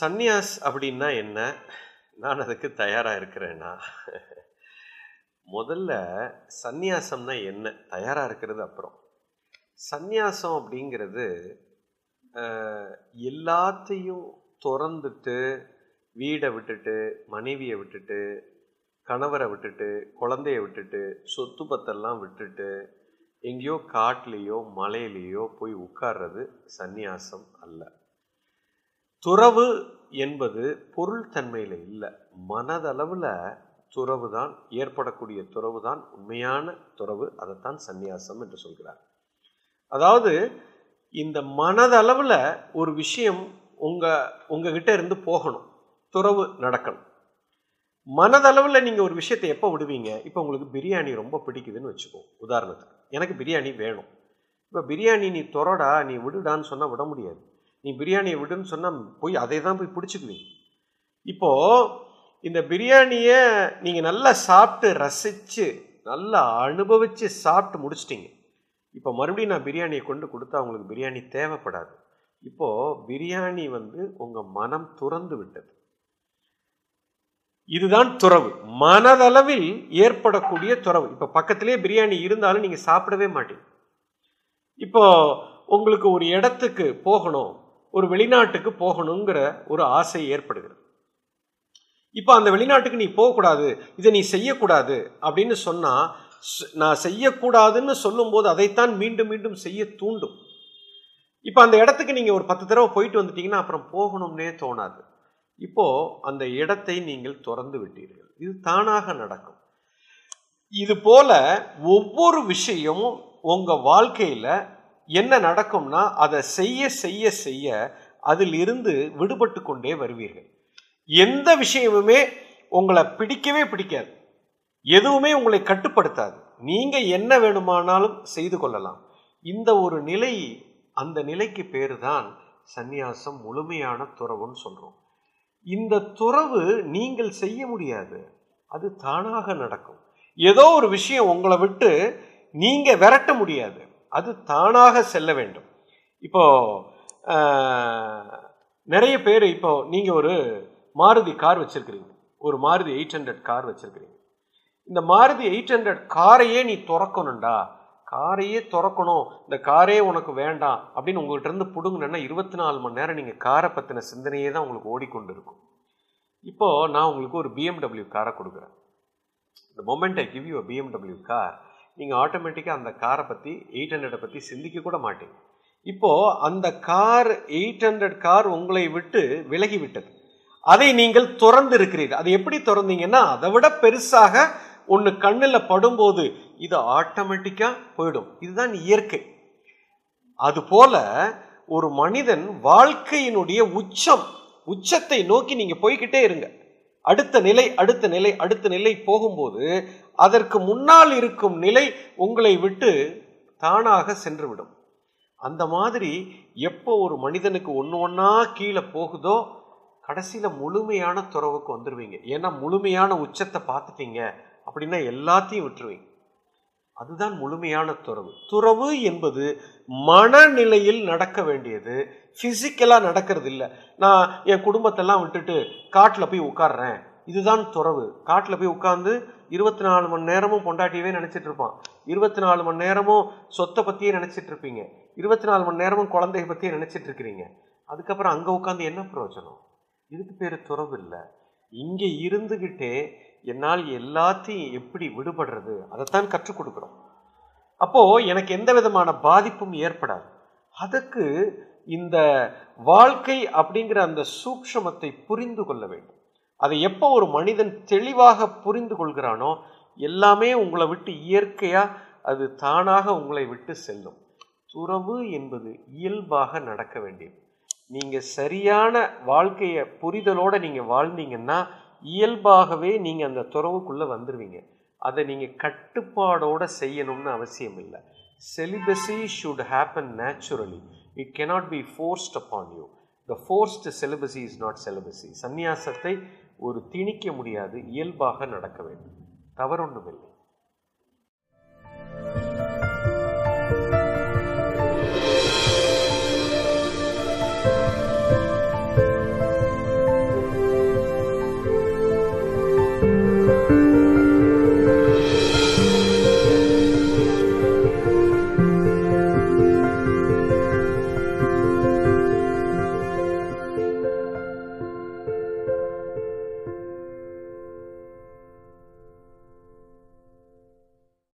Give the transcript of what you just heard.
சந்நியாஸ் அப்படின்னா என்ன? நான் அதுக்கு தயாராக இருக்கிறேன்னா முதல்ல சந்நியாசம்னா என்ன? தயாராக இருக்கிறது அப்புறம். சந்நியாசம் அப்படிங்கிறது எல்லாத்தையும் திறந்துட்டு வீடை விட்டுட்டு மனைவியை விட்டுட்டு கணவரை விட்டுட்டு குழந்தைய விட்டுட்டு சொத்து பத்தெல்லாம் விட்டுட்டு எங்கேயோ காட்டிலேயோ மலையிலேயோ போய் உட்கார்றது சந்நியாசம் அல்ல. துறவு என்பது பொருள் தன்மையில் இல்லை. மனதளவில் துறவு தான் ஏற்படக்கூடிய துறவு தான் உண்மையான துறவு அதைத்தான் சந்நியாசம் என்று சொல்கிறார். அதாவது இந்த மனதளவில் ஒரு விஷயம் உங்கள் உங்ககிட்ட இருந்து போகணும். துறவு நடக்கணும். மனதளவில் நீங்கள் ஒரு விஷயத்தை எப்போ விடுவீங்க? இப்போ உங்களுக்கு பிரியாணி ரொம்ப பிடிக்குதுன்னு வச்சுக்கோ உதாரணத்துக்கு. எனக்கு பிரியாணி வேணும். இப்போ பிரியாணி நீ துறடா நீ விடுடான்னு சொன்னால் விட முடியாது. நீ பிரியாணியை விடுன்னு சொன்னால் போய் அதை தான் போய் பிடிச்சிக்குவீங்க இப்போது இந்த பிரியாணியை நீங்கள் நல்லா சாப்பிட்டு ரசித்து நல்லா அனுபவித்து சாப்பிட்டு முடிச்சிட்டீங்க. இப்போ மறுபடியும் நான் பிரியாணியை கொண்டு கொடுத்தா உங்களுக்கு பிரியாணி தேவைப்படாது. இப்போது பிரியாணி வந்து உங்கள் மனம் துறந்து விட்டது. இதுதான் துறவு. மனதளவில் ஏற்படக்கூடிய துறவு. இப்போ பக்கத்திலே பிரியாணி இருந்தாலும் நீங்கள் சாப்பிடவே மாட்டீங்க. இப்போ உங்களுக்கு ஒரு இடத்துக்கு போகணும். ஒரு வெளிநாட்டுக்கு போகணுங்கிற ஒரு ஆசை ஏற்படுகிறது. இப்போ அந்த வெளிநாட்டுக்கு நீ போகக்கூடாது இதை நீ செய்யக்கூடாது அப்படின்னு சொன்னால் நான் செய்யக்கூடாதுன்னு சொல்லும்போது அதைத்தான் மீண்டும் மீண்டும் செய்ய தூண்டும். இப்போ அந்த இடத்துக்கு நீங்கள் ஒரு பத்து தடவை போயிட்டு வந்துட்டீங்கன்னா அப்புறம் போகணும்னே தோணாது. இப்போ அந்த இடத்தை நீங்கள் திறந்து விட்டீர்கள். இது தானாக நடக்கும். இது போல ஒவ்வொரு விஷயமும் உங்கள் வாழ்க்கையில் என்ன நடக்கும்னா அதை செய்ய செய்ய செய்ய அதில் இருந்து விடுபட்டு கொண்டே வருவீர்கள். எந்த விஷயமுமே உங்களை பிடிக்கவே பிடிக்காது. எதுவுமே உங்களை கட்டுப்படுத்தாது. நீங்க என்ன வேணுமானாலும் செய்து கொள்ளலாம். இந்த ஒரு நிலை அந்த நிலைக்கு பேரு தான் சந்நியாசம் முழுமையான துறவுன்னு சொல்றோம். இந்த துறவு நீங்கள் செய்ய முடியாது. அது தானாக நடக்கும். ஏதோ ஒரு விஷயம் உங்களை விட்டு நீங்க விரட்ட முடியாது. அது தானாக செல்ல வேண்டும். இப்போ நிறைய பேர் இப்போ நீங்கள் ஒரு மாருதி கார் வச்சுருக்கிறீங்க. ஒரு மாருதி எயிட் ஹண்ட்ரட் கார் வச்சுருக்கிறீங்க. இந்த மாருதி எயிட் ஹண்ட்ரட் காரையே நீ திறக்கணும்டா. காரையே திறக்கணும். இந்த காரே உனக்கு வேண்டாம் அப்படின்னு உங்கள்கிட்ட இருந்து பிடுங்கணுன்னா இருபத்தி நாலு மணி நேரம் நீங்கள் காரை பற்றின சிந்தனையே தான் உங்களுக்கு ஓடிக்கொண்டு இருக்கும் இப்போது நான் உங்களுக்கு ஒரு பிஎம்டபிள்யூ காரை கொடுக்குறேன். இந்த moment I give you BMW car நீங்கள் ஆட்டோமேட்டிக்காக அந்த காரை பற்றி எயிட் ஹண்ட்ரடை பற்றி சிந்திக்க கூட மாட்டீங்க. இப்போது அந்த கார் எயிட் ஹண்ட்ரட் கார் உங்களை விட்டு விலகி விட்டது அதை நீங்கள் திறந்து இருக்கிறீர்கள் அது எப்படி திறந்தீங்கன்னா அதை விட பெருசாக ஒன்று கண்ணில் படும்போது இது ஆட்டோமேட்டிக்காக போயிடும். இதுதான் இயற்கை. அதுபோல ஒரு மனிதன் வாழ்க்கையினுடைய உச்சம் உச்சத்தை நோக்கி நீங்கள் போய்கிட்டே இருங்க. அடுத்த நிலை அடுத்த நிலை அடுத்த நிலை போகும்போது அதற்கு முன்னால் இருக்கும் நிலை உங்களை விட்டு தானாக சென்றுவிடும். அந்த மாதிரி எப்போ ஒரு மனிதனுக்கு ஒன்று ஒன்றா கீழே போகுதோ கடைசியில் முழுமையான துறவுக்கு வந்துடுவீங்க ஏன்னா முழுமையான உச்சத்தை பார்த்துட்டீங்க அப்படின்னா எல்லாத்தையும் விட்டுருவீங்க. அதுதான் முழுமையான துறவு. துறவு என்பது மனநிலையில் நடக்க வேண்டியது. ஃபிசிக்கலாக நடக்கிறது இல்லை. நான் என் குடும்பத்தெல்லாம் விட்டுட்டு காட்டில் போய் உட்காடுறேன் இதுதான் துறவு. காட்டில் போய் உட்காந்து இருபத்தி நாலு மணி நேரமும் பொண்டாட்டியவே நினச்சிட்டு இருப்பான். இருபத்தி நாலு மணி நேரமும் சொத்தை பற்றியே நினச்சிட்டு இருப்பீங்க. இருபத்தி நாலு மணி நேரமும் குழந்தைய பற்றியே நினச்சிட்டு இருக்கிறீங்க. அதுக்கப்புறம் அங்கே உட்காந்து என்ன பிரயோஜனம்? இதுக்கு பேர் துறவு இல்லை. இங்கே இருந்துக்கிட்டே என்னால் எல்லாத்தையும் எப்படி விடுபடுறது? அதைத்தான் கற்றுக் கொடுக்குறோம். அப்போ எனக்கு எந்த விதமான பாதிப்பும் ஏற்படாது. அதுக்கு இந்த வாழ்க்கை அப்படிங்கிற அந்த சூக்ஷமத்தை புரிந்து கொள்ள வேண்டும். அதை எப்போ ஒரு மனிதன் தெளிவாக புரிந்து கொள்கிறானோ எல்லாமே உங்களை விட்டு இயற்கையாக அது தானாக உங்களை விட்டு செல்லும். துறவு என்பது இயல்பாக நடக்க வேண்டியது. நீங்கள் சரியான வாழ்க்கையை புரிதலோடு நீங்கள் வாழ்ந்தீங்கன்னா இயல்பாகவே நீங்கள் அந்த துறவுக்குள்ளே வந்துடுவீங்க அதை நீங்கள் கட்டுப்பாடோடு செய்யணும்னு அவசியம் இல்லை. Celibacy should happen naturally it cannot be forced upon you the forced celibacy is not celibacy சந்நியாசத்தை ஒரு திணிக்க முடியாது இயல்பாக நடக்க வேண்டும். தவறொன்றுமில்லை.